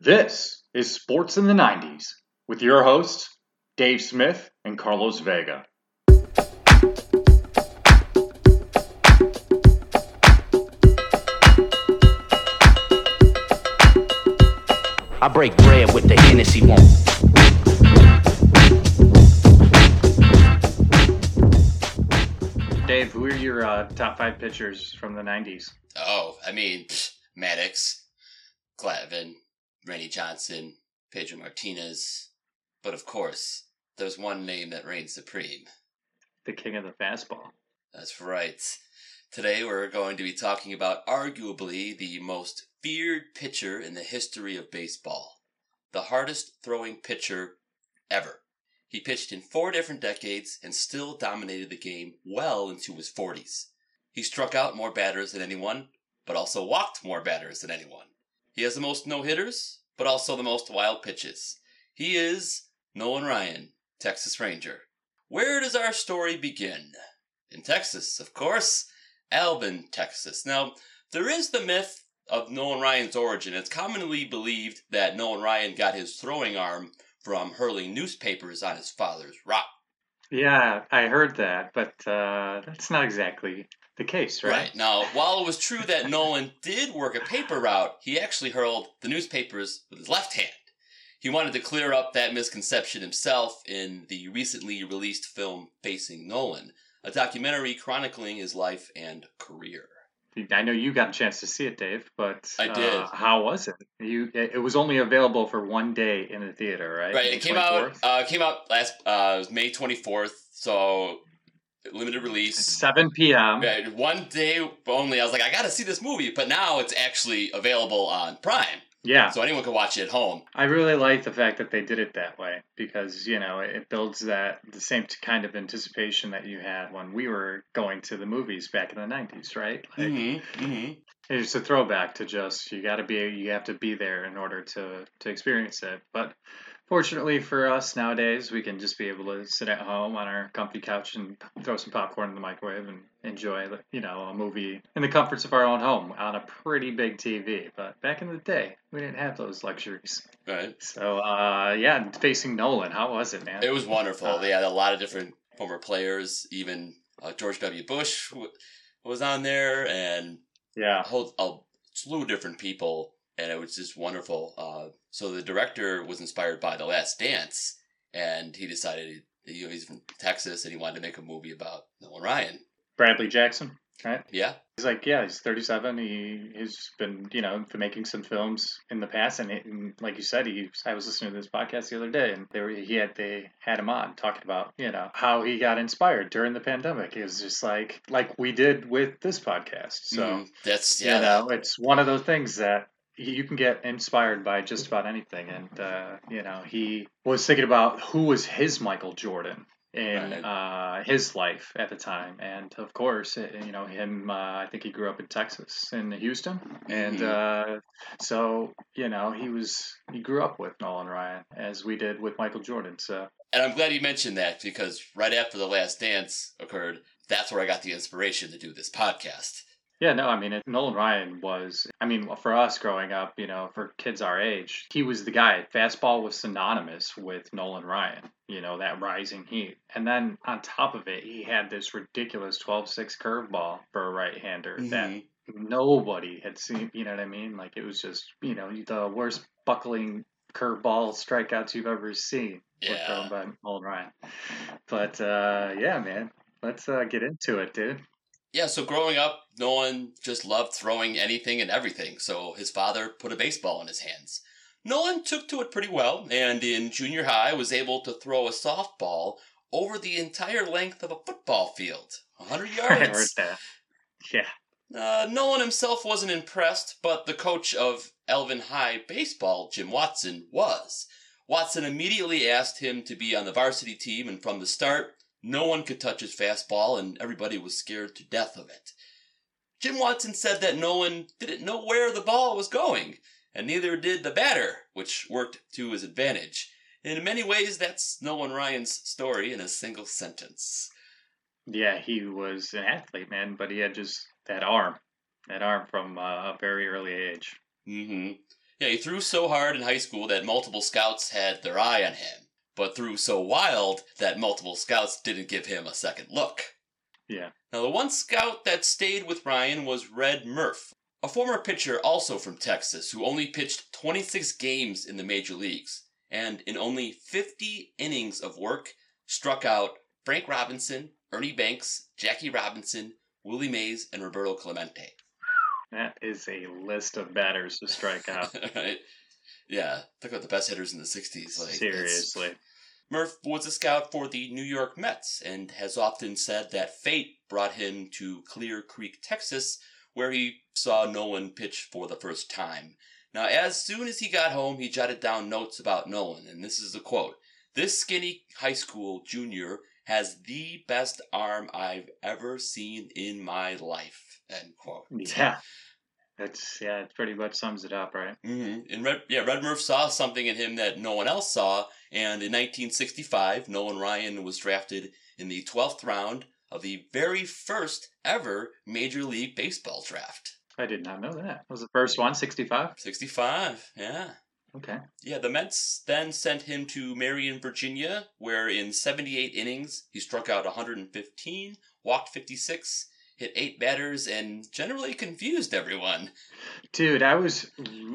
This is Sports in the 90s with your hosts, Dave Smith and Carlos Vega. I break bread with the Hennessy one. Dave, who are your uh, top five pitchers from the 90s? Oh, I mean, Maddux, Glavine, Randy Johnson, Pedro Martinez. But of course, there's one name that reigns supreme. The king of the fastball. That's right. Today we're going to be talking about arguably the most feared pitcher in the history of baseball. The hardest throwing pitcher ever. He pitched in four different decades and still dominated the game well into his 40s. He struck out more batters than anyone, but also walked more batters than anyone. He has the most no hitters, but also the most wild pitches. He is Nolan Ryan, Texas Ranger. Where does our story begin? In Texas, of course. Alvin, Texas. Now, there is the myth of Nolan Ryan's origin. It's commonly believed that Nolan Ryan got his throwing arm from hurling newspapers on his father's rock. Yeah, I heard that, but uh, that's not exactly the case, right? Right. Now, while it was true that Nolan did work a paper route, he actually hurled the newspapers with his left hand. He wanted to clear up that misconception himself in the recently released film Facing Nolan, a documentary chronicling his life and career. I know you got a chance to see it, Dave, but I did. Uh, how was it? You it was only available for one day in the theater, right? Right. It came out. Uh, came out last. Uh, May twenty fourth. So limited release. 7 p.m. One day only. I was like, I got to see this movie, but now it's actually available on Prime, Yeah, so anyone can watch it at home. I really like the fact that they did it that way because you know it builds that the same kind of anticipation that you had when we were going to the movies back in the '90s, right? Like, Mm-hmm. Mm-hmm. It's a throwback to just you got to be you have to be there in order to to experience it. But fortunately for us nowadays, we can just be able to sit at home on our comfy couch and throw some popcorn in the microwave and enjoy you know a movie in the comforts of our own home on a pretty big TV. But back in the day, we didn't have those luxuries. Right. So uh, yeah, facing Nolan, how was it, man? It was wonderful. Uh, They had a lot of different former players. Even uh, George W. Bush w- was on there, and yeah, a whole a slew of different people, and it was just wonderful. Uh, so the director was inspired by The Last Dance, and he decided he, you know, he's from Texas and he wanted to make a movie about Nolan Ryan. Bradley Jackson, right? Yeah, He's like, yeah, he's 37. He he's been, you know, making some films in the past, and, it, and like you said, he I was listening to this podcast the other day, and they were he had they had him on talking about, you know, how he got inspired during the pandemic. It was just like like we did with this podcast. So Mm, that's yeah. you know, it's one of those things that you can get inspired by just about anything. And uh, you know, he was thinking about who was his Michael Jordan in Right. uh, his life at the time, and of course, uh, you know him. Uh, I think he grew up in Texas, in Houston, and uh, so you know he was he grew up with Nolan Ryan as we did with Michael Jordan. So And I'm glad you mentioned that because right after The Last Dance occurred, that's where I got the inspiration to do this podcast. Yeah, no, I mean, it, Nolan Ryan was, I mean, for us growing up, you know, for kids our age, he was the guy. Fastball was synonymous with Nolan Ryan, you know, that rising heat. And then on top of it, he had this ridiculous 12 6 curveball for a right hander that Mhm. nobody had seen, you know what I mean? Like, it was just, you know, the worst buckling curveball strikeouts you've ever seen Yeah. thrown by Nolan Ryan. But, uh, yeah, man, let's uh, get into it, dude. Yeah, so growing up, Nolan just loved throwing anything and everything, so his father put a baseball in his hands. Nolan took to it pretty well, and in junior high was able to throw a softball over the entire length of a football field. 100 I heard yards. that. Yeah. Uh, Nolan himself wasn't impressed, but the coach of Alvin High baseball, Jim Watson, was. Watson immediately asked him to be on the varsity team, and from the start, no one could touch his fastball, and everybody was scared to death of it. Jim Watson said that Nolan didn't know where the ball was going, and neither did the batter, which worked to his advantage. In many ways, that's Nolan Ryan's story in a single sentence. Yeah, he was an athlete, man, but he had just that arm, that arm from uh, a very early age. Mm-hmm. Yeah, he threw so hard in high school that multiple scouts had their eye on him, but threw so wild that multiple scouts didn't give him a second look. Yeah. Now, the one scout that stayed with Ryan was Red Murff, a former pitcher also from Texas who only pitched 26 games in the major leagues and in only 50 innings of work struck out Frank Robinson, Ernie Banks, Jackie Robinson, Willie Mays, and Roberto Clemente. That is a list of batters to strike out. right? Yeah, talk about the best hitters in the 60s. Like, Seriously. Murff was a scout for the New York Mets and has often said that fate brought him to Clear Creek, Texas, where he saw Nolan pitch for the first time. Now, as soon as he got home, he jotted down notes about Nolan, and this is a quote This skinny high school junior has the best arm I've ever seen in my life. End quote. Yeah. That's yeah, it pretty much sums it up, right? Mm-hmm. And Red, yeah, Red Murff saw something in him that no one else saw, and in 1965, Nolan Ryan was drafted in the 12th round of the very first ever Major League Baseball draft. I did not know that. Was the first one 65? 65, yeah. Okay. Yeah, the Mets then sent him to Marion, Virginia, where in 78 innings he struck out 115, walked 56, hit eight batters, and generally confused everyone. Dude, I was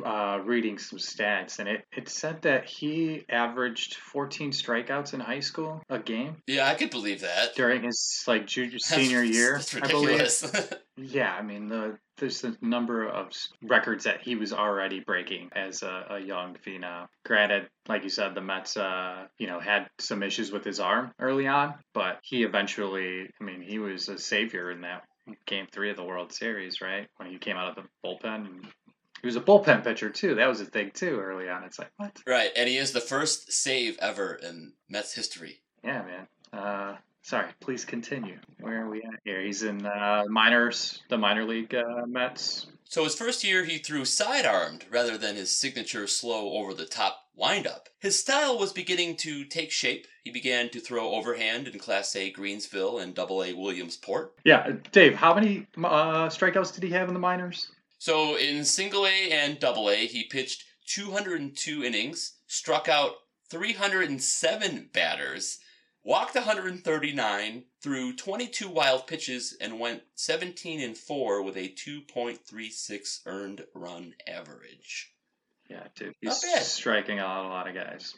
uh, reading some stats and it, it said that he averaged 14 strikeouts in high school a game Yeah, I could believe that. during his like junior senior year, I believe. Yeah, I mean the there's a number of records that he was already breaking as a, a young phenom. Granted, like you said, the Mets, uh, you know, had some issues with his arm early on, but he eventually, I mean, he was a savior in that game three of the World Series, right? When he came out of the bullpen. And he was a bullpen pitcher too. That was a thing too early on. It's like what? Right, and he is the first save ever in Mets history. Yeah, man. Uh, sorry, please continue. Where are we at here? He's in uh, minors, the minor league uh, Mets. So his first year, he threw side-armed rather than his signature slow over-the-top windup. His style was beginning to take shape. He began to throw overhand in Class A Greenville and Double A Williamsport. Yeah, Dave, how many uh, strikeouts did he have in the minors? So in Single A and Double A, he pitched 202 innings, struck out 307 batters, walked 139, threw 22 wild pitches, and went 17 and 4 with a 2.36 earned run average. Yeah, dude, he's striking out a lot of guys.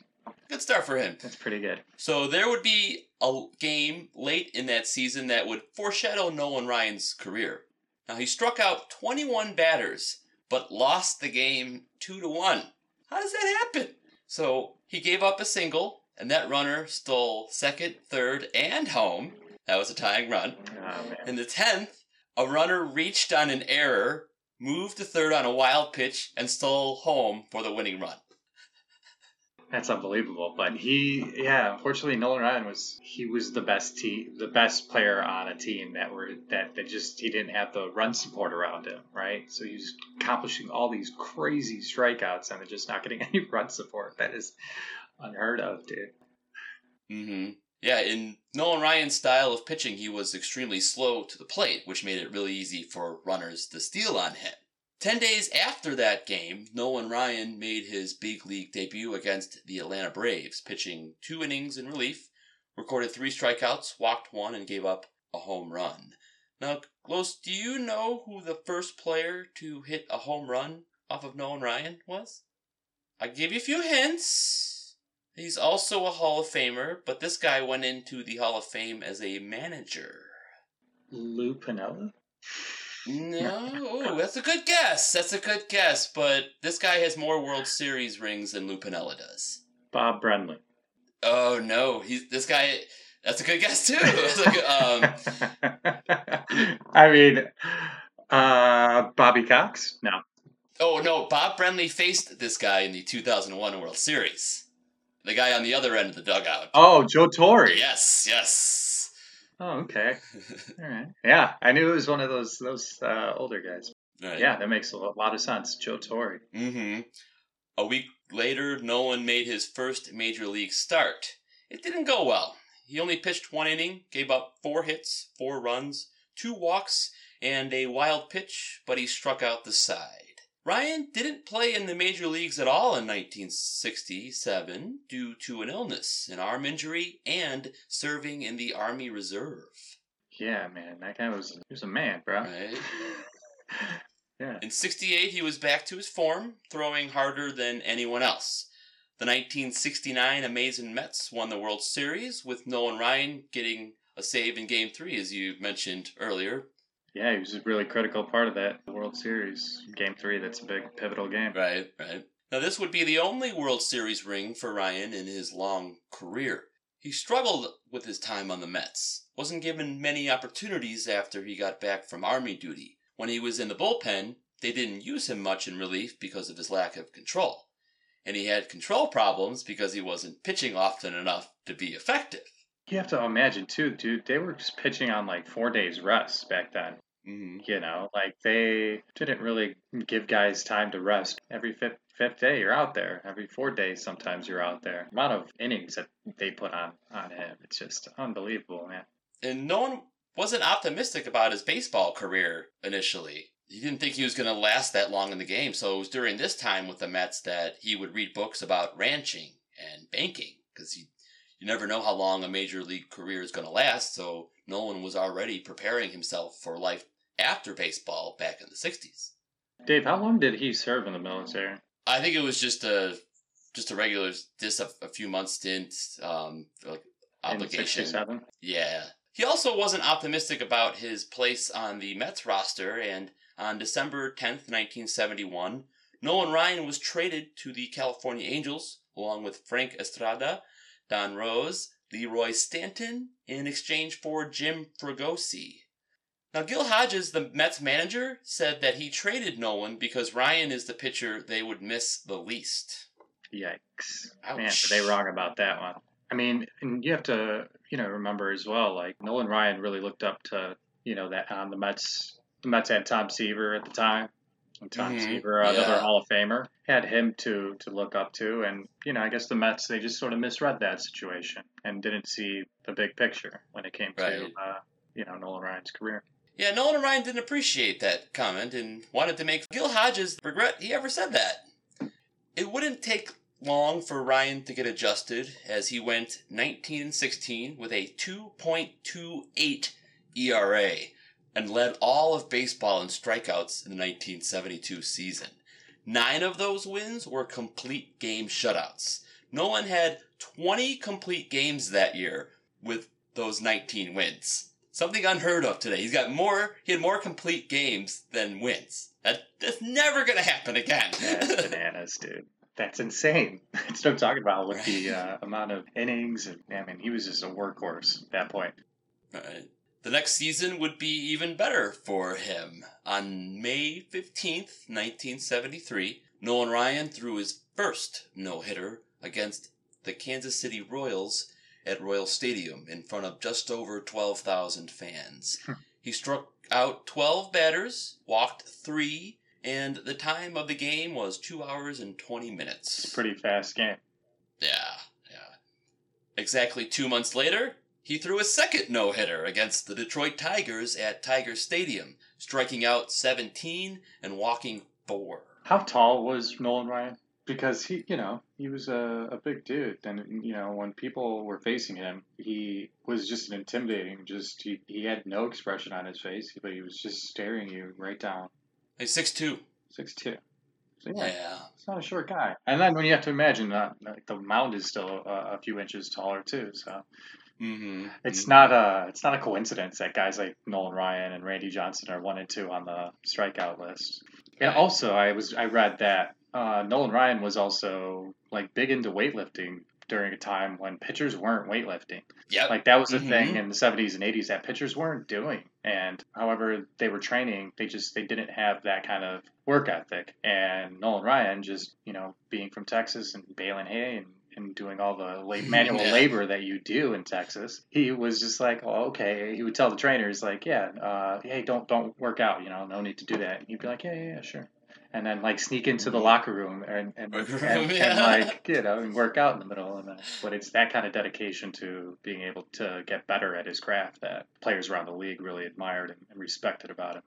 Good start for him. That's pretty good. So there would be a game late in that season that would foreshadow Nolan Ryan's career. Now he struck out 21 batters, but lost the game 2 to 1. How does that happen? So he gave up a single, and that runner stole second, third, and home. That was a tying run. Oh. In the 10th, a runner reached on an error, moved to third on a wild pitch, and stole home for the winning run. That's unbelievable. But he, yeah, unfortunately, Nolan Ryan was he was the best team, the best player on a team that were that that just he didn't have the run support around him, right? So he was accomplishing all these crazy strikeouts and just not getting any run support. That is unheard of, dude. Mm hmm Yeah, in Nolan Ryan's style of pitching, he was extremely slow to the plate, which made it really easy for runners to steal on him. Ten days after that game, Nolan Ryan made his big league debut against the Atlanta Braves, pitching two innings in relief, recorded three strikeouts, walked one, and gave up a home run. Now, Los, do you know who the first player to hit a home run off of Nolan Ryan was? I give you a few hints. He's also a Hall of Famer, but this guy went into the Hall of Fame as a manager. Lou Piniella. No, that's a good guess. That's a good guess, but this guy has more World Series rings than Lou Piniella does. Bob Brenly. Oh no, he's this guy. That's a good guess too. That's a good- um, I mean, uh, Bobby Cox. No. oh no, Bob Brenly faced this guy in the 2001 World Series. The guy on the other end of the dugout. Oh, Joe Torre. Yes, yes. Oh, okay. All right. Yeah, I knew it was one of those those uh, older guys. Right. Yeah, that makes a lot of sense. Joe Torre. Mm-hmm. A week later, Nolan made his first major league start. It didn't go well. He only pitched one inning, gave up four hits, four runs, two walks, and a wild pitch, but he struck out the side. Ryan didn't play in the major leagues at all in 1967 due to an illness, an arm injury, and serving in the Army Reserve. Yeah, man, that guy was he was a man, bro. Right. yeah. In 68, he was back to his form, throwing harder than anyone else. The 1969 Amazing Mets won the World Series, with Nolan Ryan getting a save in Game 3, as you mentioned earlier. Yeah, he was a really critical part of that World Series. Game three, that's a big pivotal game. Right, right. Now, this would be the only World Series ring for Ryan in his long career. He struggled with his time on the Mets, wasn't given many opportunities after he got back from Army duty. When he was in the bullpen, they didn't use him much in relief because of his lack of control. And he had control problems because he wasn't pitching often enough to be effective. You have to imagine too, dude. They were just pitching on like four days rest back then. Mm-hmm. You know, like they didn't really give guys time to rest. Every fifth fifth day you're out there. Every four days sometimes you're out there. The amount of innings that they put on on him, it's just unbelievable, man. And no one wasn't optimistic about his baseball career initially. He didn't think he was going to last that long in the game. So it was during this time with the Mets that he would read books about ranching and banking because you you never know how long a major league career is going to last. So Nolan was already preparing himself for life after baseball back in the 60s. Dave, how long did he serve in the military? I think it was just a just a regular just a, a few months stint um like obligation. In 67? Yeah. He also wasn't optimistic about his place on the Mets roster and on December 10th, 1971, Nolan Ryan was traded to the California Angels along with Frank Estrada, Don Rose, Leroy Stanton in exchange for Jim Fregosi. Now, Gil Hodges, the Mets manager, said that he traded Nolan because Ryan is the pitcher they would miss the least. Yikes. Ouch. Man, were they wrong about that one. I mean, and you have to, you know, remember as well, like Nolan Ryan really looked up to, you know, that on the Mets. The Mets had Tom Seaver at the time. Tom Mhm, Seaver, another yeah. Hall of Famer, had him to to look up to, and you know, I guess the Mets they just sort of misread that situation and didn't see the big picture when it came to, uh, you know, Nolan Ryan's career. Yeah, Nolan Ryan didn't appreciate that comment and wanted to make Gil Hodges regret he ever said that. It wouldn't take long for Ryan to get adjusted as he went 19 and 16 with a 2.28 ERA and led all of baseball in strikeouts in the 1972 season. Nine of those wins were complete game shutouts. Nolan had 20 complete games that year with those 19 wins. Something unheard of today. He's got more, he had more complete games than wins. That, that's never going to happen again. That's bananas, dude. That's insane. That's what I'm talking about with the uh, amount of innings. And, I mean, he was just a workhorse at that point. Right. The next season would be even better for him. On May 15th, 1973, Nolan Ryan threw his first no hitter against the Kansas City Royals at Royal Stadium in front of just over 12,000 fans. Hmm. he struck out 12 batters, walked three, and the time of the game was 2 hours and 20 minutes. Pretty fast game. Yeah, yeah. Exactly two months later, he threw a second no hitter against the Detroit Tigers at Tiger Stadium, striking out 17 and walking four. How tall was Nolan Ryan? Because he, you know, he was a, a big dude, and you know, when people were facing him, he was just intimidating. Just he, he had no expression on his face, but he was just staring you right down. He's 6'2. Six two. So yeah, Yeah. it's not a short guy. And then when you have to imagine that like, the mound is still a, a few inches taller too, so Mm-hmm. it's not a it's not a coincidence that guys like Nolan Ryan and Randy Johnson are one and two on the strikeout list. And also, I was I read that uh, Nolan Ryan was also like big into weightlifting during a time when pitchers weren't weightlifting. Yeah, Like that was a Mhm. thing in the 70s and 80s that pitchers weren't doing. And however they were training, they just they didn't have that kind of work ethic. And Nolan Ryan just, you know, being from Texas and baling hay and and doing all the la- manual Yeah. labor that you do in Texas, he was just like, oh, okay. He would tell the trainers like, yeah, uh, hey, don't don't work out, you know, no need to do that. And he'd be like, yeah, yeah, yeah, sure. And then like sneak into the locker room and and, room, and, yeah. and like you know and work out in the middle of it. But it's that kind of dedication to being able to get better at his craft that players around the league really admired and, and respected about him.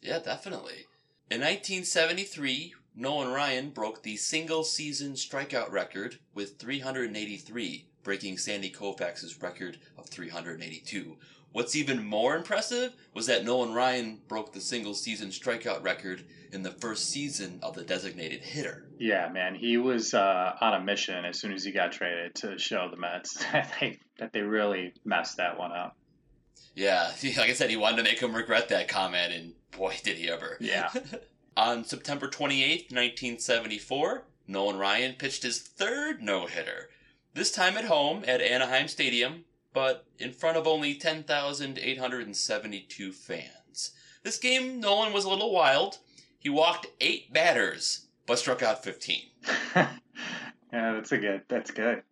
Yeah, definitely. In 1973, Nolan Ryan broke the single season strikeout record with 383, breaking Sandy Koufax's record of 382. What's even more impressive was that Nolan Ryan broke the single season strikeout record in the first season of the designated hitter. Yeah, man, he was uh, on a mission as soon as he got traded to show the Mets that they, that they really messed that one up. Yeah, like I said, he wanted to make him regret that comment, and boy, did he ever. Yeah. On September 28th, 1974, Nolan Ryan pitched his third no hitter, this time at home at Anaheim Stadium, but in front of only 10,872 fans. This game, Nolan was a little wild. He walked eight batters, but struck out 15. yeah, that's a good. That's good.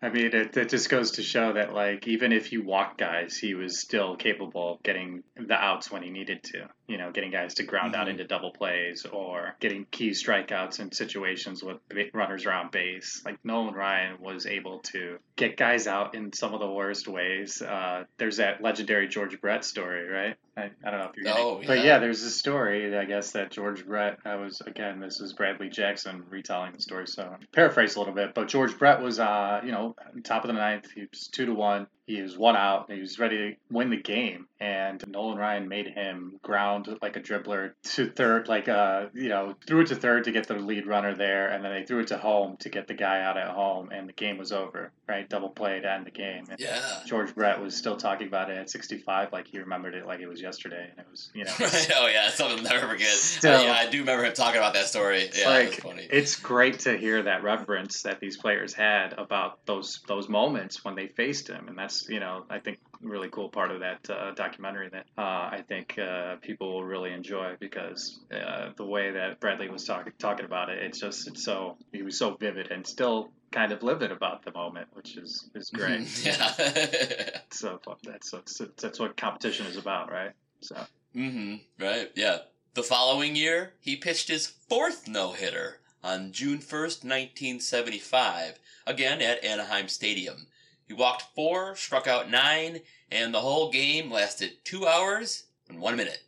I mean, it, it just goes to show that, like, even if you walk guys, he was still capable of getting the outs when he needed to. You know, getting guys to ground out Mhm. into double plays or getting key strikeouts in situations with runners around base. Like, Nolan Ryan was able to get guys out in some of the worst ways. Uh, there's that legendary George Brett story, right? I, I don't know if you're Oh, but yeah. yeah, there's a story. I guess that George Brett. I was again. This is Bradley Jackson retelling the story. So paraphrase a little bit, but George Brett was, uh, you know, top of the ninth. He was two to one. He was one out. He was ready to win the game, and Nolan Ryan made him ground like a dribbler to third, like uh, you know, threw it to third to get the lead runner there, and then they threw it to home to get the guy out at home, and the game was over. Right, double play to end the game. And Yeah. George Brett was still talking about it at 65, like he remembered it like it was yesterday, and it was, you know. Oh yeah, something I'll never forget. Still- yeah, I do remember him talking about that story. Yeah, like it's great to hear that reverence that these players had about those those moments when they faced him, and that's you know I think really cool part of that uh, documentary that uh, I think uh, people will really enjoy because uh, the way that Bradley was talking talking about it, it's just it's so he was so vivid and still kind of livid about the moment, which is is great. yeah. So that's that's that's what competition is about, right? So mm-hmm. Right. Yeah. The following year, he pitched his fourth no hitter on June first, nineteen seventy-five, again at Anaheim Stadium. He walked four, struck out nine, and the whole game lasted two hours and one minute.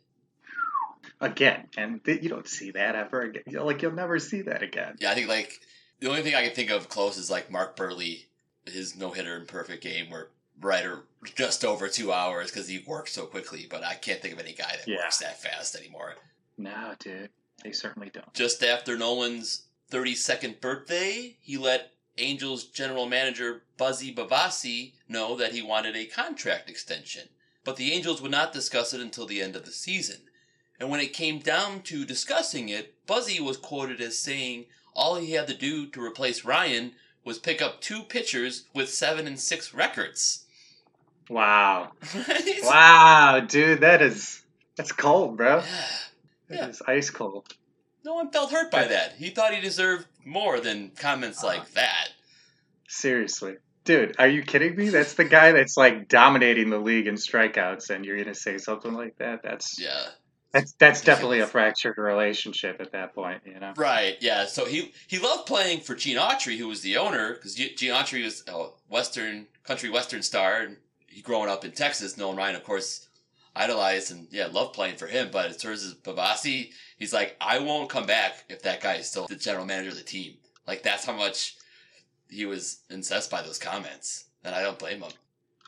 again, and th- you don't see that ever again. You know, like you'll never see that again. Yeah, I think like the only thing I can think of close is like Mark Buehrle, his no hitter in perfect game, where right or just over two hours because he worked so quickly. But I can't think of any guy that Yeah. works that fast anymore. No, dude, they certainly don't. Just after Nolan's 32nd birthday, he let Angels general manager Buzzy Bavasi know that he wanted a contract extension. But the Angels would not discuss it until the end of the season. And when it came down to discussing it, Buzzy was quoted as saying all he had to do to replace Ryan was pick up two pitchers with seven and six records. Wow, wow, dude, that is that's cold, bro. Yeah. That Yeah. is ice cold. No one felt hurt by that. He thought he deserved more than comments Uh-huh. like that. Seriously, dude, are you kidding me? That's the guy that's like dominating the league in strikeouts, and you're gonna say something like that? That's Yeah. that's that's definitely a fractured relationship at that point, you know. Right, yeah. So he he loved playing for Gene Autry, who was the owner, because Gene Autry was a Western country Western star, and he growing up in Texas. Nolan Ryan, of course, idolized and yeah, loved playing for him. But as far as Bavasi, he's like, I won't come back if that guy is still the general manager of the team. Like that's how much he was incensed by those comments, and I don't blame him.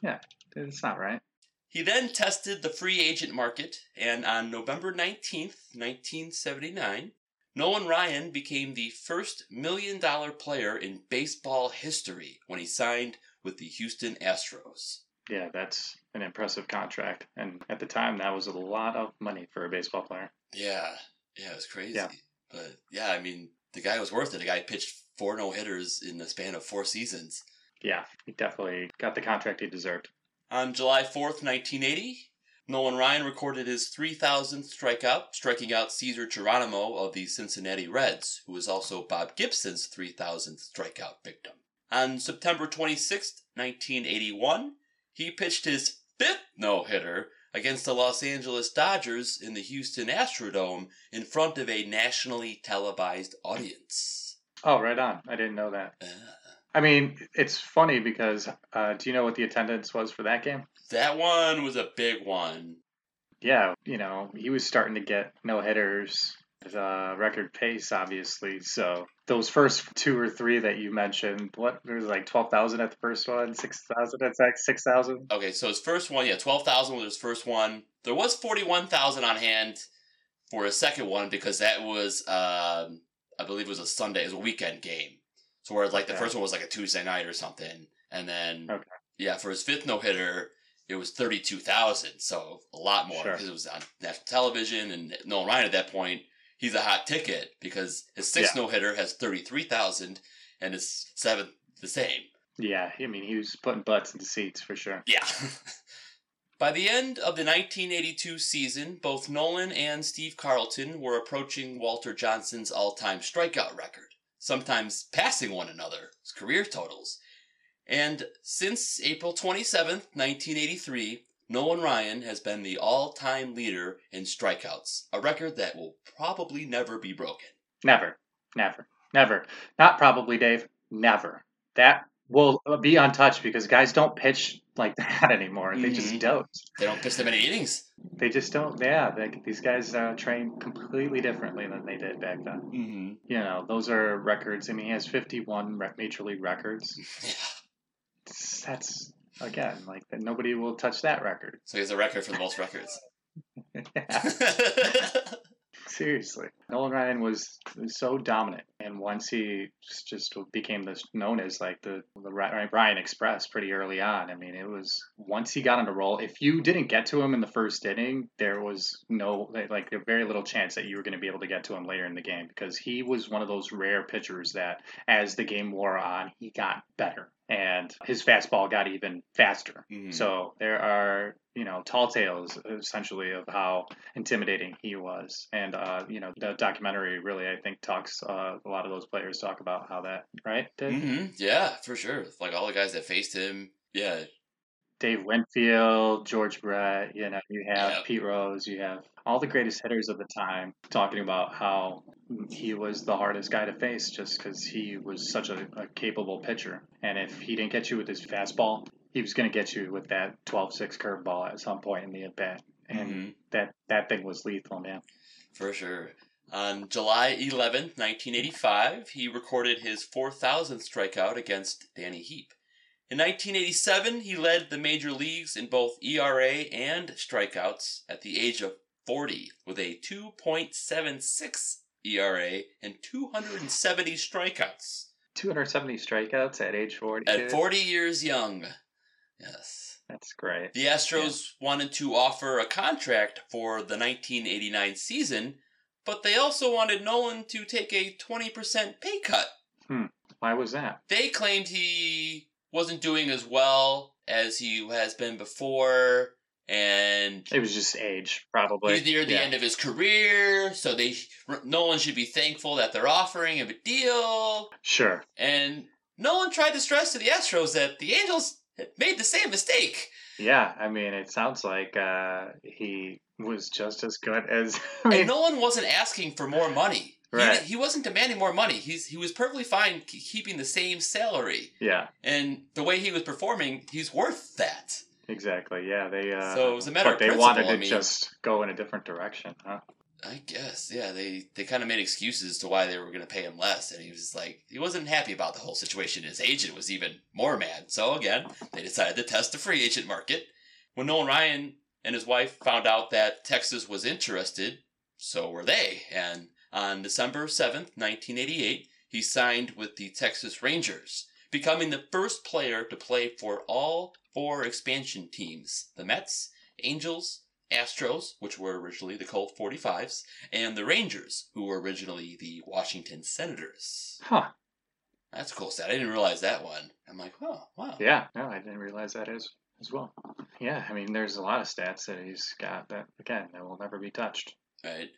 Yeah, it's not right. He then tested the free agent market, and on November 19th, 1979, Nolan Ryan became the first million dollar player in baseball history when he signed with the Houston Astros. Yeah, that's an impressive contract, and at the time, that was a lot of money for a baseball player. Yeah, yeah, it was crazy. Yeah. But yeah, I mean, the guy was worth it. The guy pitched four no hitters in the span of four seasons. Yeah, he definitely got the contract he deserved. On July 4th, 1980, Nolan Ryan recorded his 3,000th strikeout, striking out Cesar Geronimo of the Cincinnati Reds, who was also Bob Gibson's 3,000th strikeout victim. On September 26th, 1981, he pitched his fifth no-hitter against the Los Angeles Dodgers in the Houston Astrodome in front of a nationally televised audience. Oh, right on. I didn't know that. Uh, I mean, it's funny because uh, do you know what the attendance was for that game? that one was a big one. Yeah, you know, he was starting to get no hitters uh, record pace, obviously. So those first two or three that you mentioned, what there was like twelve thousand at the first one, six thousand at like six thousand. Okay, so his first one, yeah, twelve thousand was his first one. There was forty one thousand on hand for his second one because that was, um, I believe, it was a Sunday, it was a weekend game. So whereas like the Okay. first one was like a Tuesday night or something, and then Okay. yeah, for his fifth no hitter, it was thirty two thousand, so a lot more Sure. because it was on national television, and Nolan Ryan at that point, he's a hot ticket because his sixth no hitter has thirty three thousand, and his seventh the same. Yeah, I mean he was putting butts into seats for sure. Yeah. By the end of the 1982 season, both Nolan and Steve Carlton were approaching Walter Johnson's all time strikeout record, sometimes passing one another's career totals. And since April 27th, 1983, Nolan Ryan has been the all time leader in strikeouts, a record that will probably never be broken. Never, never, never. Not probably, Dave. Never. That will be untouched because guys don't pitch like that anymore. They just Mhm. don't. They don't pitch that many innings. They just don't. Yeah, they, these guys uh, train completely differently than they did back then. Mm-hmm. You know, those are records. I mean, he has 51 major league records. Yeah. That's again like that. Nobody will touch that record. So he has a record for the most records. Seriously, Nolan Ryan was so dominant, and once he just became this known as like the the Ryan Express pretty early on. I mean, it was once he got on a roll. If you didn't get to him in the first inning, there was no like very little chance that you were going to be able to get to him later in the game because he was one of those rare pitchers that, as the game wore on, he got better and his fastball got even faster. Mhm. So there are you know tall tales essentially of how intimidating he was and uh, you know the documentary really i think talks uh, a lot of those players talk about how that right Dave? hmm Yeah, for sure. Like all the guys that faced him. Yeah. dave winfield george brett you know you have Yep. pete rose you have all the greatest hitters of the time talking about how he was the hardest guy to face just because he was such a, a capable pitcher and if he didn't get you with his fastball he was going to get you with that 12-6 curveball at some point in the at bat and Mhm. that that thing was lethal man For sure. On July 11th, 1985, he recorded his 4,000th strikeout against Danny Heep. In 1987, he led the major leagues in both ERA and strikeouts at the age of 40 with a 2.76 ERA and 270 strikeouts. 270 strikeouts at age 40. At 40 years young. Yes. That's great. The Astros wanted to offer a contract for the 1989 season, but they also wanted Nolan to take a 20% pay cut. Hmm. Why was that? They claimed he wasn't doing as well as he has been before, and It was just age, probably. he's near the Yeah. end of his career, so they Nolan should be thankful that they're offering him a deal. Sure. And Nolan tried to stress to the Astros that the Angels made the same mistake. Yeah, I mean, it sounds like uh, he was just as good as. I mean, and Nolan wasn't asking for more money. He- Right. He, wasn't demanding more money. He's he was perfectly fine keeping the same salary, yeah, and the way he was performing, he's worth that. exactly. Yeah, they. Uh, So it was a matter but they wanted to I mean. just go in a different direction, huh? I guess, yeah. They they kind of made excuses to why they were going to pay him less, and he was like, he wasn't happy about the whole situation. His agent was even more mad. So again, they decided to test the free agent market. When Nolan Ryan and his wife found out that Texas was interested, so were they. And on December seventh, nineteen eighty-eight, he signed with the Texas Rangers, becoming the first player to play for all four expansion teams: the Mets, Angels, Astros, which were originally the Colt 45s, and the Rangers, who were originally the Washington Senators. Huh. That's a cool stat. I didn't realize that one. I'm like, oh, wow. Yeah. No, I didn't realize that as as well. Yeah, I mean, there's a lot of stats that he's got that again that will never be touched. Right.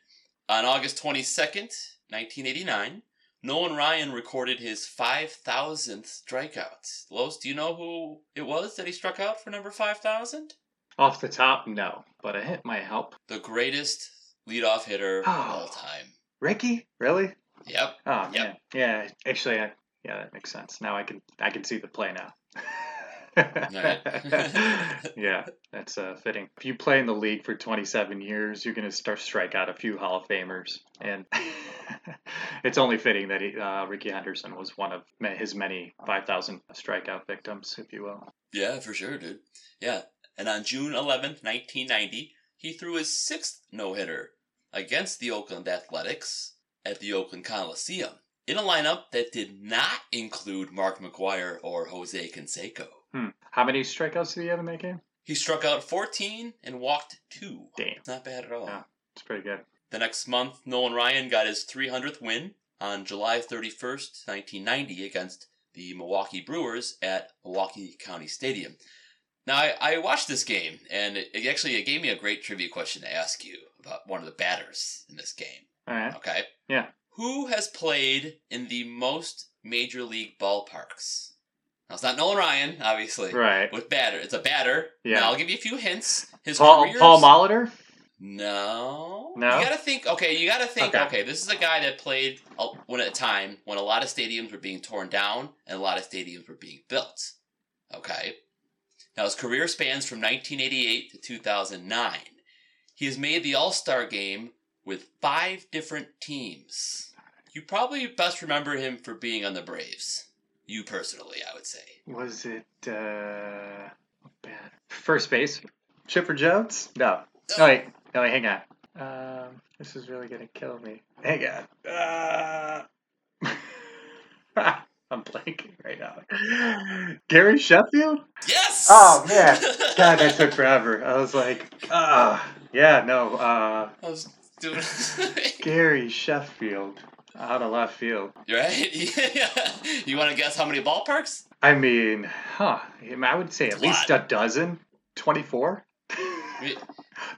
On August 22nd, 1989, Nolan Ryan recorded his 5,000th strikeout. Los, do you know who it was that he struck out for number 5,000? Off the top, no, but a hit might help. The greatest leadoff hitter of all time. Rickey, really? Yep. Oh Yep. man, yeah. Actually, I, yeah, that makes sense. Now I can I can see the play now. yeah, that's uh, fitting. If you play in the league for 27 years, you're going to start strike out a few Hall of Famers, and it's only fitting that he, uh, Rickey Henderson was one of ma- his many 5,000 strikeout victims, if you will. Yeah, for sure, dude. Yeah. And on June 11th, 1990, he threw his sixth no hitter against the Oakland Athletics at the Oakland Coliseum in a lineup that did not include Mark McGwire or Jose Canseco. Hmm. How many strikeouts did he have in that game? He struck out 14 and walked two. Damn, Not bad at all. Yeah. it's pretty good. The next month, Nolan Ryan got his 300th win on July 31st, 1990, against the Milwaukee Brewers at Milwaukee County Stadium. Now, I, I watched this game, and it, it actually it gave me a great trivia question to ask you about one of the batters in this game. All right. Okay? Yeah. Who has played in the most major league ballparks? Now, it's not Nolan Ryan, obviously. Right. With batter. It's a batter. Yeah. Now, I'll give you a few hints. His Paul, career's- Paul Molitor? no. No? You gotta think. Okay, you gotta think. Okay. Okay, this is a guy that played a- when at a time when a lot of stadiums were being torn down and a lot of stadiums were being built. Okay. Now his career spans from 1988 to 2009. He has made the All Star game with five different teams. You probably best remember him for being on the Braves. You personally, I would say. Was it uh bad first base? Chipper Jones? No. No wait. No wait, hang on. Um this is really gonna kill me. Hang on. Uh I'm blanking right now. Gary Sheffield? Yes. Oh, man. God, that took forever. I was like, ah, yeah, no, uh, I was doing. Gary Sheffield out of left field. right? you want to guess how many ballparks? I mean, huh? I would say at a least lot. a dozen. Twenty-four.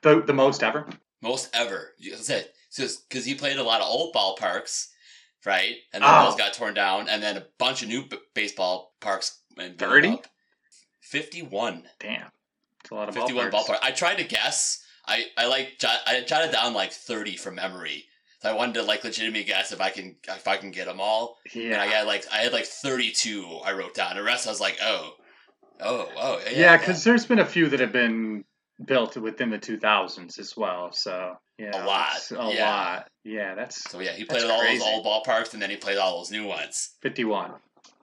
The the most ever. Most ever. You said because he played a lot of old ballparks, right? And then Oh. those got torn down, and then a bunch of new b- baseball parks and 30? Fifty-one. Damn, it's a lot of 51 ballparks. ballpark. I tried to guess. I I like jot, I jotted down like thirty from memory. So I wanted to like legitimately guess if I can if I can get them all. And I Yeah, got like I had like thirty-two. I wrote down. The rest I was like, oh, oh, oh, yeah, yeah, because there's been a few that have been built within the 2000s as well. So yeah, A lot, A yeah. lot. Yeah, that's So yeah, he played all crazy. those old ballparks, and then he played all those new ones. 51.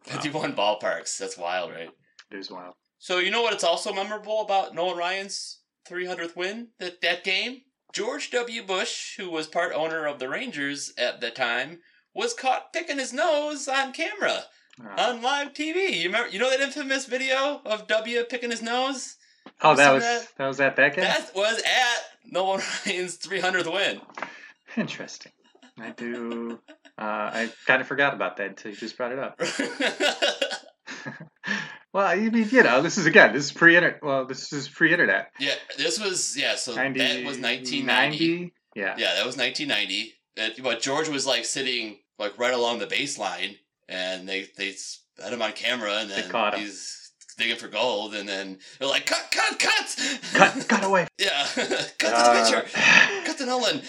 51 ballparks. That's wild, right? It is wild. So you know what? It's also memorable about Nolan Ryan's 300th win that that game. George W. Bush, who was part owner of the Rangers at the time, was caught picking his nose on camera Uh, on live TV. You remember? You know that infamous video of W picking his nose? Oh, that was that? that was at that game. That was at Nolan Ryan's 300th win. Interesting. I do. Uh, I kind of forgot about that until you just brought it up. well, I mean, you know, this is again, this is pre-internet. Well, this is pre-internet. yeah, this was yeah. So 90, that was 1990. 90? Yeah. Yeah, that was 1990. It, but George was like sitting like right along the baseline, and they they had him on camera, and They then caught him. he's digging for gold, and then they're like, "Cut, cut, cut, Cut, cut away. yeah, cut Uh, the picture, cut the Nolan."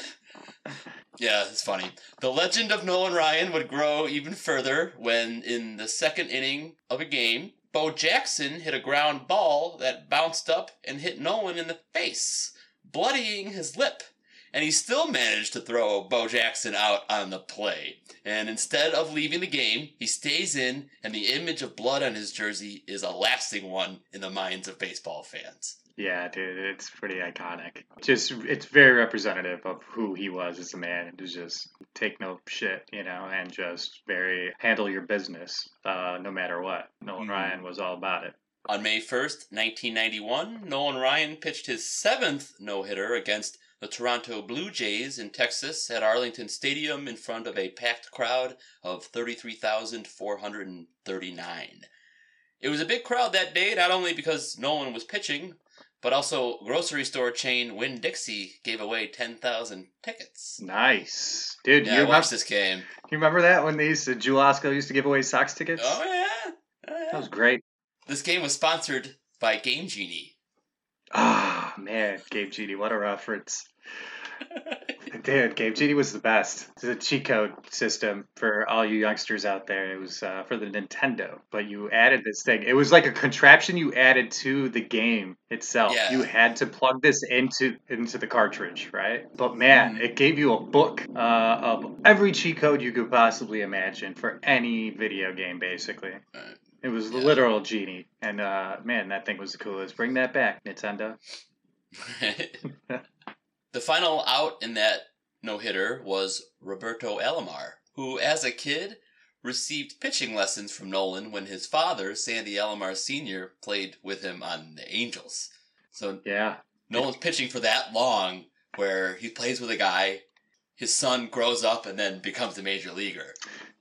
Yeah, it's funny. The legend of Nolan Ryan would grow even further when, in the second inning of a game, Bo Jackson hit a ground ball that bounced up and hit Nolan in the face, bloodying his lip. And he still managed to throw Bo Jackson out on the play. And instead of leaving the game, he stays in, and the image of blood on his jersey is a lasting one in the minds of baseball fans. yeah, dude, it's pretty iconic. Just, it's very representative of who he was as a man, to just take no shit, you know, and just very handle your business, uh, no matter what. Nolan Mhm. Ryan was all about it. On May 1st, 1991, Nolan Ryan pitched his seventh no hitter against the Toronto Blue Jays in Texas at Arlington Stadium in front of a packed crowd of 33,439. It was a big crowd that day, not only because Nolan was pitching, but also grocery store chain Winn Dixie gave away 10,000 tickets. Nice, dude. Yeah, you, I remember, watched this game. you remember that when they used to Jewel Osco used to give away Sox tickets? Oh, yeah. Oh, That was great. This game was sponsored by Game Genie. Ah, man, Gabe Genie, what a reference. Dude, Game Genie was the best. It's a cheat code system for all you youngsters out there. It was uh, for the Nintendo, but you added this thing. It was like a contraption you added to the game itself. Yeah. You had to plug this into into the cartridge, right? But man, Mhm. it gave you a book uh, of every cheat code you could possibly imagine for any video game, basically. Right. It was the Yeah. literal genie, and uh, man, that thing was the coolest. Bring that back, Nintendo. the final out in that no hitter was Roberto Alomar, who, as a kid, received pitching lessons from Nolan when his father, Sandy Alomar Sr., played with him on the Angels. So Yeah, Nolan's pitching for that long, where he plays with a guy, his son grows up and then becomes a major leaguer.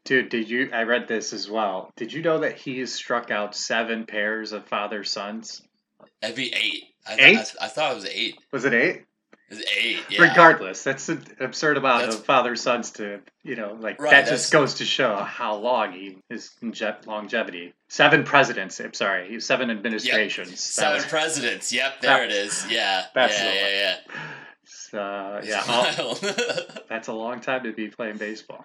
Dude, did you? I read this as well. Did you know that he has struck out seven pairs of father sons? That'd be eight. I, Eight? I, I thought it was eight. Was it eight? It was eight. Yeah. Regardless, that's an absurd amount That's- of father sons to you know like Right, that just goes to show how long he his longe- longevity. Seven presidents. I'm sorry, he seven administrations. Seven That presidents. Yep, there it is. Yeah. That's yeah, yeah, yeah. uh, yeah, that's a long time to be playing baseball.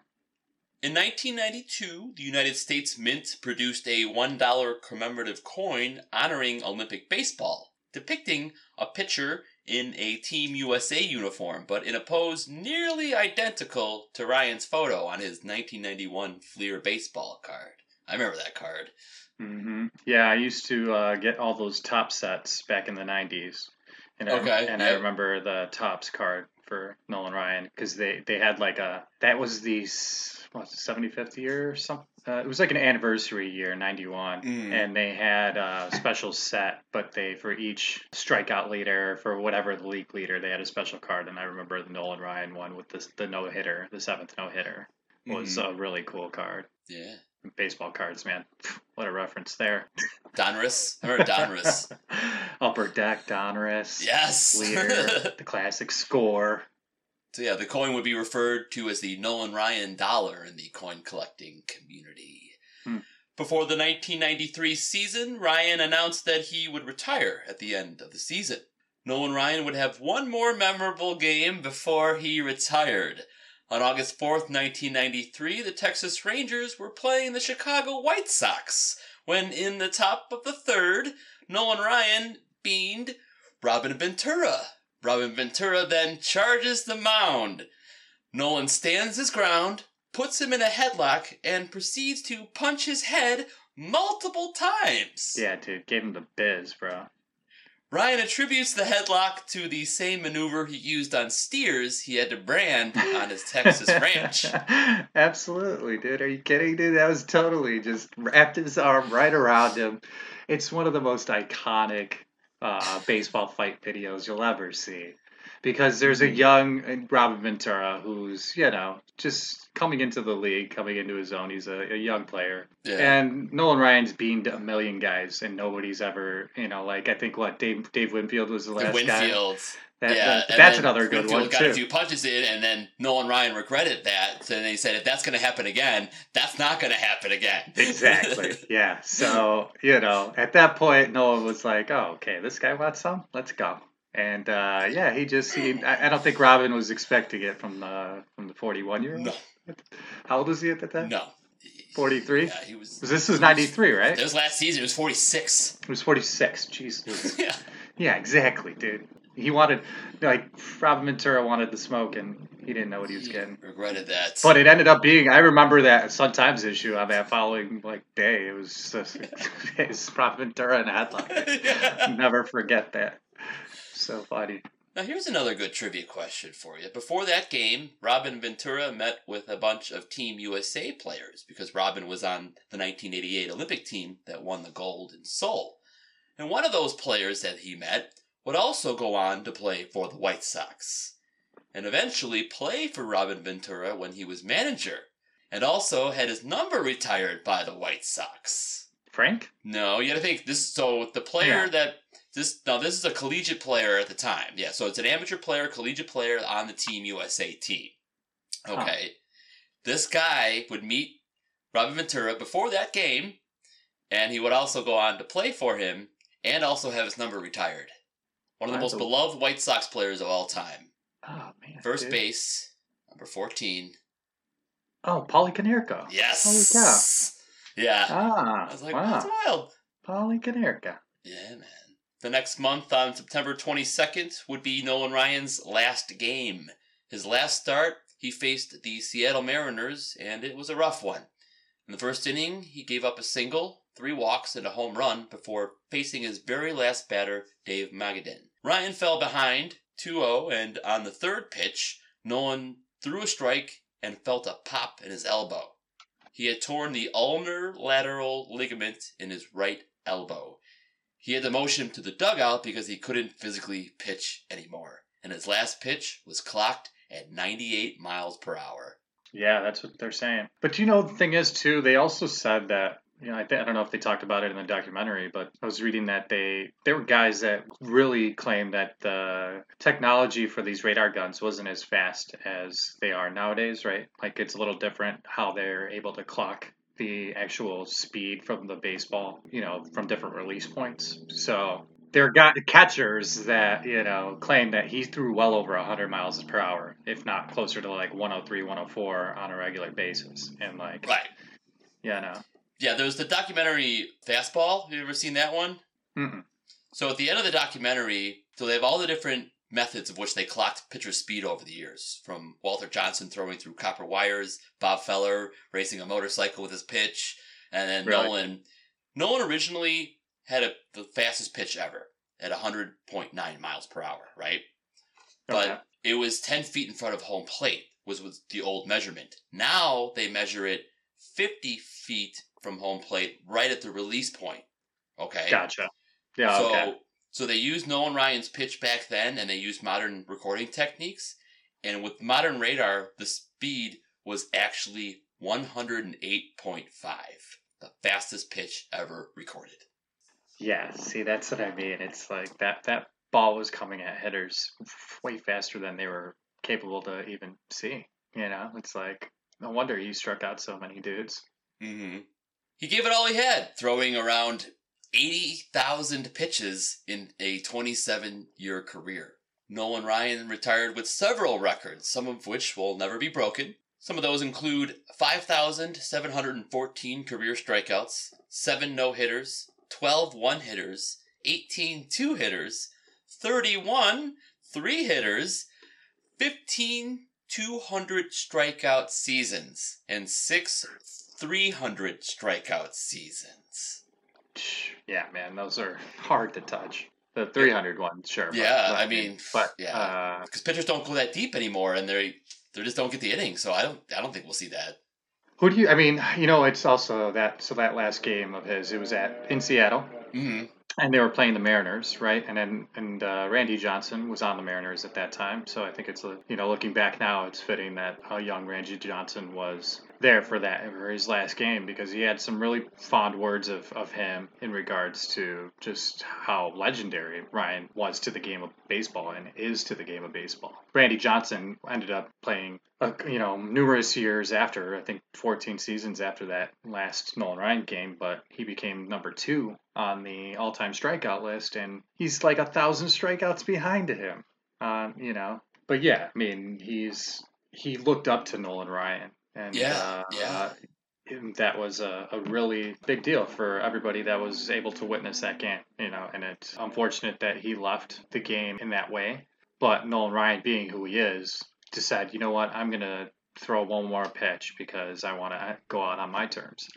In 1992, the United States Mint produced a $1 commemorative coin honoring Olympic baseball, depicting a pitcher in a Team USA uniform, but in a pose nearly identical to Ryan's photo on his 1991 Fleer baseball card. I remember that card. Mm-hmm. Yeah, I used to uh, get all those Topps sets back in the '90s, and I, Okay, and I remember the Topps card for Nolan Ryan because they they had like a that was the what 75th year or something. Uh, it was like an anniversary year, '91, Mm. and they had a special set. But they for each strikeout leader for whatever the league leader, they had a special card, and I remember the Nolan Ryan one with the the no hitter, the seventh no hitter was Mhm. a really cool card. Yeah. Baseball cards, man. What a reference there. Donruss. I remember Donruss. Upper Deck, Donruss, yes. Leader, the classic score. So yeah, the coin would be referred to as the Nolan Ryan dollar in the coin collecting community. Hmm. Before the 1993 season, Ryan announced that he would retire at the end of the season. Nolan Ryan would have one more memorable game before he retired. On August 4th, 1993, the Texas Rangers were playing the Chicago White Sox when, in the top of the third, Nolan Ryan beamed Robin Ventura. Robin Ventura then charges the mound. Nolan stands his ground, puts him in a headlock, and proceeds to punch his head multiple times. Yeah, dude, gave him the biz, bro. Ryan attributes the headlock to the same maneuver he used on steers he had to brand on his Texas ranch. Absolutely, dude. Are you kidding, dude? That was totally just wrapped his arm right around him. It's one of the most iconic uh, baseball fight videos you'll ever see. Because there's a young uh, Robin Ventura who's, you know, just coming into the league, coming into his own. He's a, a young player. Yeah. And Nolan Ryan's beamed a million guys, and nobody's ever, you know, like I think what Dave Dave Winfield was the the last guy. Winfield. That, yeah, that- that's then another good Winfield one got too. a few punches in, and then Nolan Ryan regretted that. So they said, if that's going to happen again, that's not going to happen again. Exactly. Yeah. So you know, at that point, Nolan was like, "Oh, okay, this guy wants some. Let's go." And uh, yeah, he just he. I, I don't think Robin was expecting it from the from the forty one year old. no, How old was he at the time? no. 43? Yeah, he was. This was ninety three, right? It was last season. It was forty six. He was forty six. Jeez. Yeah. Yeah, exactly, dude. He wanted like Robin Ventura wanted the smoke, and he didn't know what he was getting. Regretted that. But it ended up being. I remember that Sun Times issue on that following like day. It was just it's Robin Ventura and a headlock. Never forget that. So funny. Now, here's another good trivia question for you. Before that game, Robin Ventura met with a bunch of Team USA players because Robin was on the 1988 Olympic team that won the gold in Seoul. And one of those players that he met would also go on to play for the White Sox and eventually play for Robin Ventura when he was manager and also had his number retired by the White Sox. Frank? No, you gotta think this. So the player Yeah. that this now this is a collegiate player at the time. Yeah, so it's an amateur player, collegiate player on the Team USA team. Okay, this guy would meet Robin Ventura before that game, and he would also go on to play for him and also have his number retired. One of the That's most a- beloved White Sox players of all time. Oh man. First dude. base, Number 14. Oh, Paulie Konerko. Yes. Yeah. Ah, I was like, wow. that's wild. Paulie Konerko. Yeah, man. The next month, on September 22nd, would be Nolan Ryan's last game. His last start, he faced the Seattle Mariners, and it was a rough one. In the first inning, he gave up a single, three walks, and a home run before facing his very last batter, Dave Magadan. Ryan fell behind 2 0, and on the third pitch, Nolan threw a strike and felt a pop in his elbow. He had torn the ulnar lateral ligament in his right elbow. He had to motion him to the dugout because he couldn't physically pitch anymore. And his last pitch was clocked at 98 miles per hour. Yeah, that's what they're saying. But you know, the thing is too, they also said that you know, I, th- I don't know if they talked about it in the documentary, but I was reading that they there were guys that really claimed that the technology for these radar guns wasn't as fast as they are nowadays, right? Like it's a little different how they're able to clock the actual speed from the baseball, you know, from different release points. So there got catchers that you know claim that he threw well over 100 miles per hour if not closer to like 103 104 on a regular basis and like Right. yeah no Yeah, there's the documentary Fastball. Have you ever seen that one? Mm-mm. So at the end of the documentary, so they have all the different methods of which they clocked pitcher speed over the years, from Walter Johnson throwing through copper wires, Bob Feller racing a motorcycle with his pitch, and then Really? Nolan. Nolan originally had a, the fastest pitch ever at 100.9 miles per hour, right? But it was 10 feet in front of home plate was was the old measurement. Now they measure it 50 feet from home plate right at the release point. Okay. gotcha yeah so okay so they used Nolan Ryan's pitch back then and they used modern recording techniques. And with modern radar, the speed was actually 108.5, the fastest pitch ever recorded. yeah see that's what i mean it's like that that ball was coming at hitters way faster than they were capable to even see you know it's like no wonder he struck out so many dudes Mm-hmm. He gave it all he had, throwing around 80,000 pitches in a 27 year career. Nolan Ryan retired with several records, some of which will never be broken. Some of those include 5,714 career strikeouts, 7 no hitters, 12 one hitters, 18 two hitters, 31 three hitters, 15 200 strikeout seasons, and 6 300 strikeout seasons. Yeah, man, those are hard to touch. The 300 one, sure. Yeah, but I mean, but yeah. uh, Because pitchers don't go that deep anymore, and they they just don't get the inning. So I don't I don't think we'll see that. who do you? I mean, you know, it's also that. So that last game of his, it was at in Seattle, hmm and they were playing the Mariners, right? And then and uh, Randy Johnson was on the Mariners at that time. So I think it's a, you know, looking back now, it's fitting that a young Randy Johnson was there for that for his last game because he had some really fond words of, of him in regards to just how legendary Ryan was to the game of baseball and is to the game of baseball. Randy Johnson ended up playing, uh, you know, numerous years after, I think 14 seasons after that last Nolan Ryan game, but he became number two on the all-time strikeout list, and he's like a thousand strikeouts behind him. Um, you know, but yeah, I mean, he's he looked up to Nolan Ryan, and Yeah, uh, yeah. and that was a, a really big deal for everybody that was able to witness that game. You know, and it's unfortunate that he left the game in that way. But Nolan Ryan, being who he is, decided, you know what, I'm gonna throw one more pitch because I want to go out on my terms.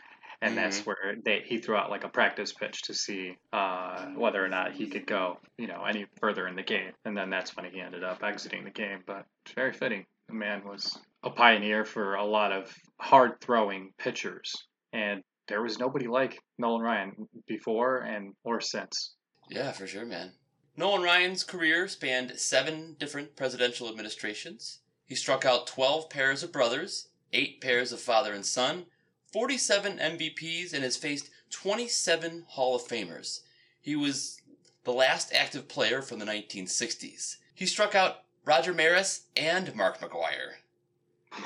And that's where they, he threw out like a practice pitch to see uh, whether or not he could go, you know, any further in the game. And then that's when he ended up exiting the game. But very fitting. The man was a pioneer for a lot of hard throwing pitchers, and there was nobody like Nolan Ryan before and or since. Yeah, for sure, man. Nolan Ryan's career spanned seven different presidential administrations. He struck out 12 pairs of brothers, eight pairs of father and son, 47 MVPs, and has faced 27 Hall of Famers. He was the last active player from the 1960s. He struck out Roger Maris and Mark McGwire.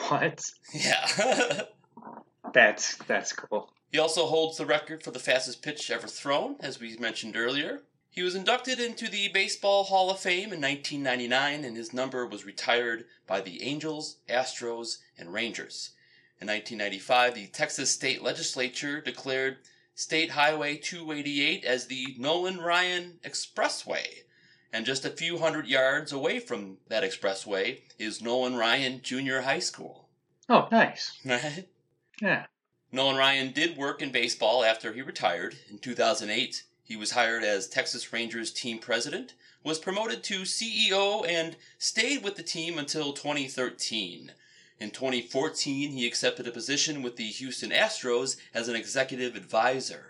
What? Yeah. That's that's cool. He also holds the record for the fastest pitch ever thrown, as we mentioned earlier. He was inducted into the Baseball Hall of Fame in 1999, and his number was retired by the Angels, Astros, and Rangers. In 1995, the Texas State Legislature declared State Highway 288 as the Nolan Ryan Expressway. And just a few hundred yards away from that expressway is Nolan Ryan Junior High School. Oh, nice. Right? Yeah. Nolan Ryan did work in baseball after he retired. In 2008, he was hired as Texas Rangers team president, was promoted to CEO, and stayed with the team until 2013. In 2014, he accepted a position with the Houston Astros as an executive advisor.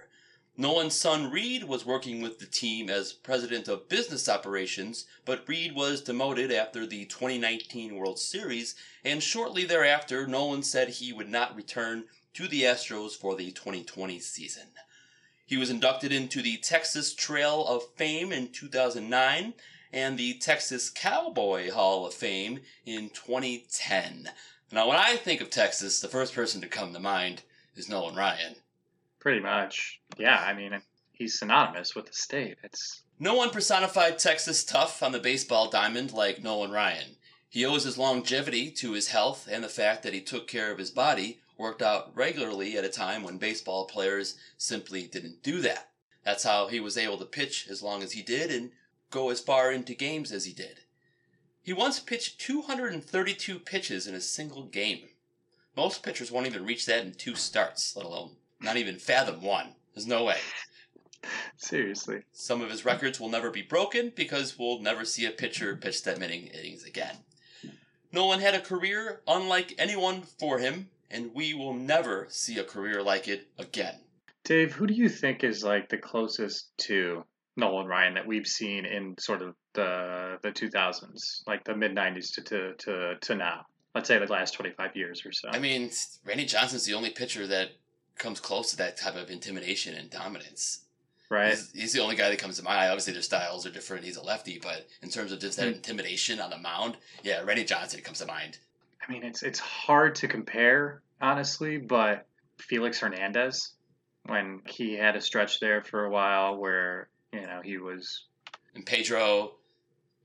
Nolan's son Reed was working with the team as president of business operations, but Reed was demoted after the 2019 World Series, and shortly thereafter, Nolan said he would not return to the Astros for the 2020 season. He was inducted into the Texas Trail of Fame in 2009 and the Texas Cowboy Hall of Fame in 2010. Now, when I think of Texas, the first person to come to mind is Nolan Ryan. Pretty much. Yeah, I mean, he's synonymous with the state. It's No one personified Texas tough on the baseball diamond like Nolan Ryan. He owes his longevity to his health and the fact that he took care of his body, worked out regularly at a time when baseball players simply didn't do that. That's how he was able to pitch as long as he did and go as far into games as he did. He once pitched 232 pitches in a single game. Most pitchers won't even reach that in two starts, let alone not even fathom one. There's no way. seriously. Some of his records will never be broken because we'll never see a pitcher pitch that many innings again. Nolan had a career unlike anyone for him, and we will never see a career like it again. Dave, who do you think is like the closest to Nolan Ryan that we've seen in sort of the the 2000s, like the mid 90s to, to to to now? Let's say the last 25 years or so. I mean, Randy Johnson's the only pitcher that comes close to that type of intimidation and dominance. right? He's, he's the only guy that comes to mind. Obviously, their styles are different. He's a lefty, but in terms of just that Hmm. intimidation on the mound, yeah, Randy Johnson comes to mind. I mean, it's it's hard to compare, honestly, but Felix Hernandez, when he had a stretch there for a while where you know he was And Pedro,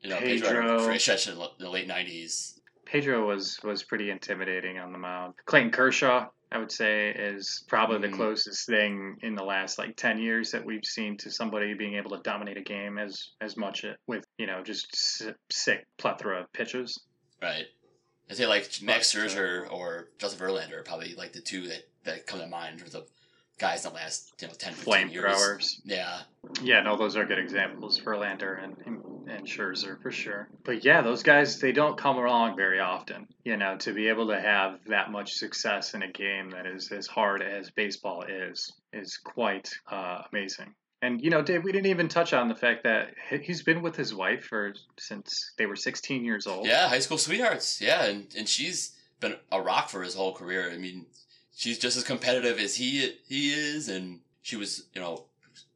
you know, Pedro, Pedro. stretch in the late '90s. Pedro was was pretty intimidating on the mound. Clayton Kershaw, I would say, is probably Mhm. the closest thing in the last like ten years that we've seen to somebody being able to dominate a game as as much with you know just sick plethora of pitches. Right. I say like Max uh, Scherzer or Joseph Verlander are probably like the two that, that come to mind in terms of guys in the last you know 10, 15 years. Flamethrowers. Yeah. Yeah, no, those are good examples Verlander and, and and Scherzer for sure. But yeah, those guys they don't come along very often. You know, to be able to have that much success in a game that is as hard as baseball is is quite uh, amazing. And you know, Dave, we didn't even touch on the fact that he- he's been with his wife for since they were 16 years old. Yeah, high school sweethearts. Yeah, and, and she's been a rock for his whole career. I mean, she's just as competitive as he he is, and she was you know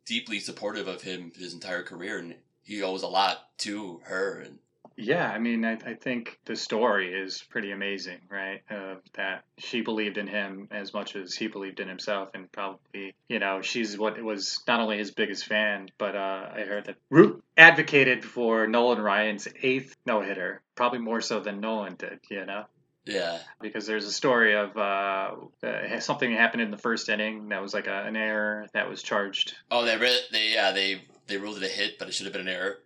deeply supportive of him his entire career, and he owes a lot to her. And Yeah, I mean, I, I think the story is pretty amazing, right? Uh, that she believed in him as much as he believed in himself, and probably, you know, she's what was not only his biggest fan, but uh, I heard that Ruth advocated for Nolan Ryan's eighth no hitter, probably more so than Nolan did, you know? yeah, Because there's a story of uh, uh, something happened in the first inning that was like a, an error that was charged. oh, they re- they yeah they they ruled it a hit, but it should have been an error.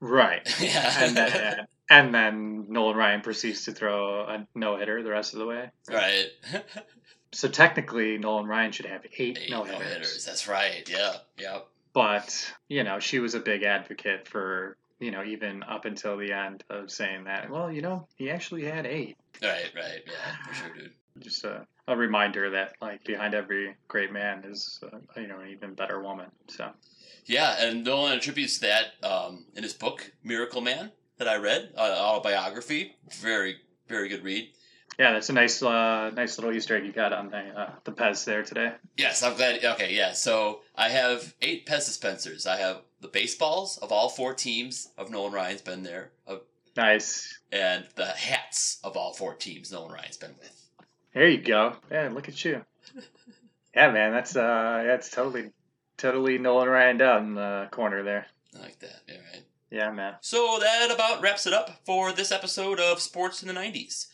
Right. yeah, and then, and then Nolan Ryan proceeds to throw a no hitter the rest of the way. right. So technically, Nolan Ryan should have eight, Eight no hitters. That's right. Yeah, yeah. But you know, she was a big advocate for you know even up until the end of saying that. Well, you know, he actually had eight. Right, right. Yeah, for sure, dude. Just a, a reminder that like behind every great man is uh, you know an even better woman. So Yeah, and Nolan attributes that um, in his book Miracle Man that I read, uh, autobiography. Very, very good read. yeah, that's a nice uh, nice little Easter egg you got on the uh, the Pez there today. Yes, I'm glad. Okay, yeah. So I have eight Pez dispensers. I have the baseballs of all four teams of Nolan Ryan's been there, Nice. and the hats of all four teams Nolan Ryan's been with. There you go. Yeah, look at you. Yeah, man, that's uh, that's totally, totally Nolan Ryan down in the corner there. I like that. All right. Yeah, man. So that about wraps it up for this episode of Sports in the 90s.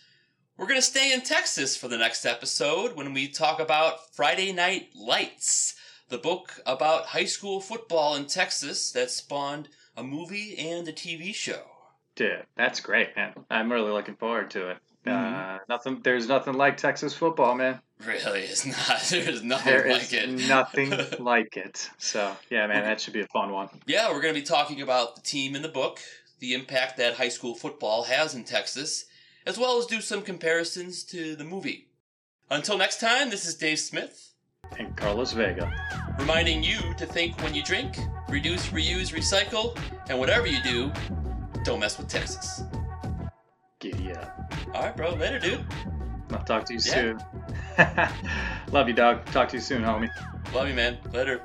We're going to stay in Texas for the next episode when we talk about Friday Night Lights, the book about high school football in Texas that spawned a movie and a TV show. Dude, that's great, man. I'm really looking forward to it. Mhm. Uh, nothing. There's nothing like Texas football, man. Really, it's not. There's nothing There like is it. nothing like it. So yeah, man, that should be a fun one. Yeah, we're going to be talking about the team in the book, the impact that high school football has in Texas, as well as do some comparisons to the movie. Until next time, this is Dave Smith, And Carlos Vega. reminding you to think when you drink, reduce, reuse, recycle, and whatever you do, don't mess with Texas. Giddy up. All right, bro. Later, dude. I'll talk to you Yeah. soon. Love you, dog. Talk to you soon, homie. Love you, man. Later.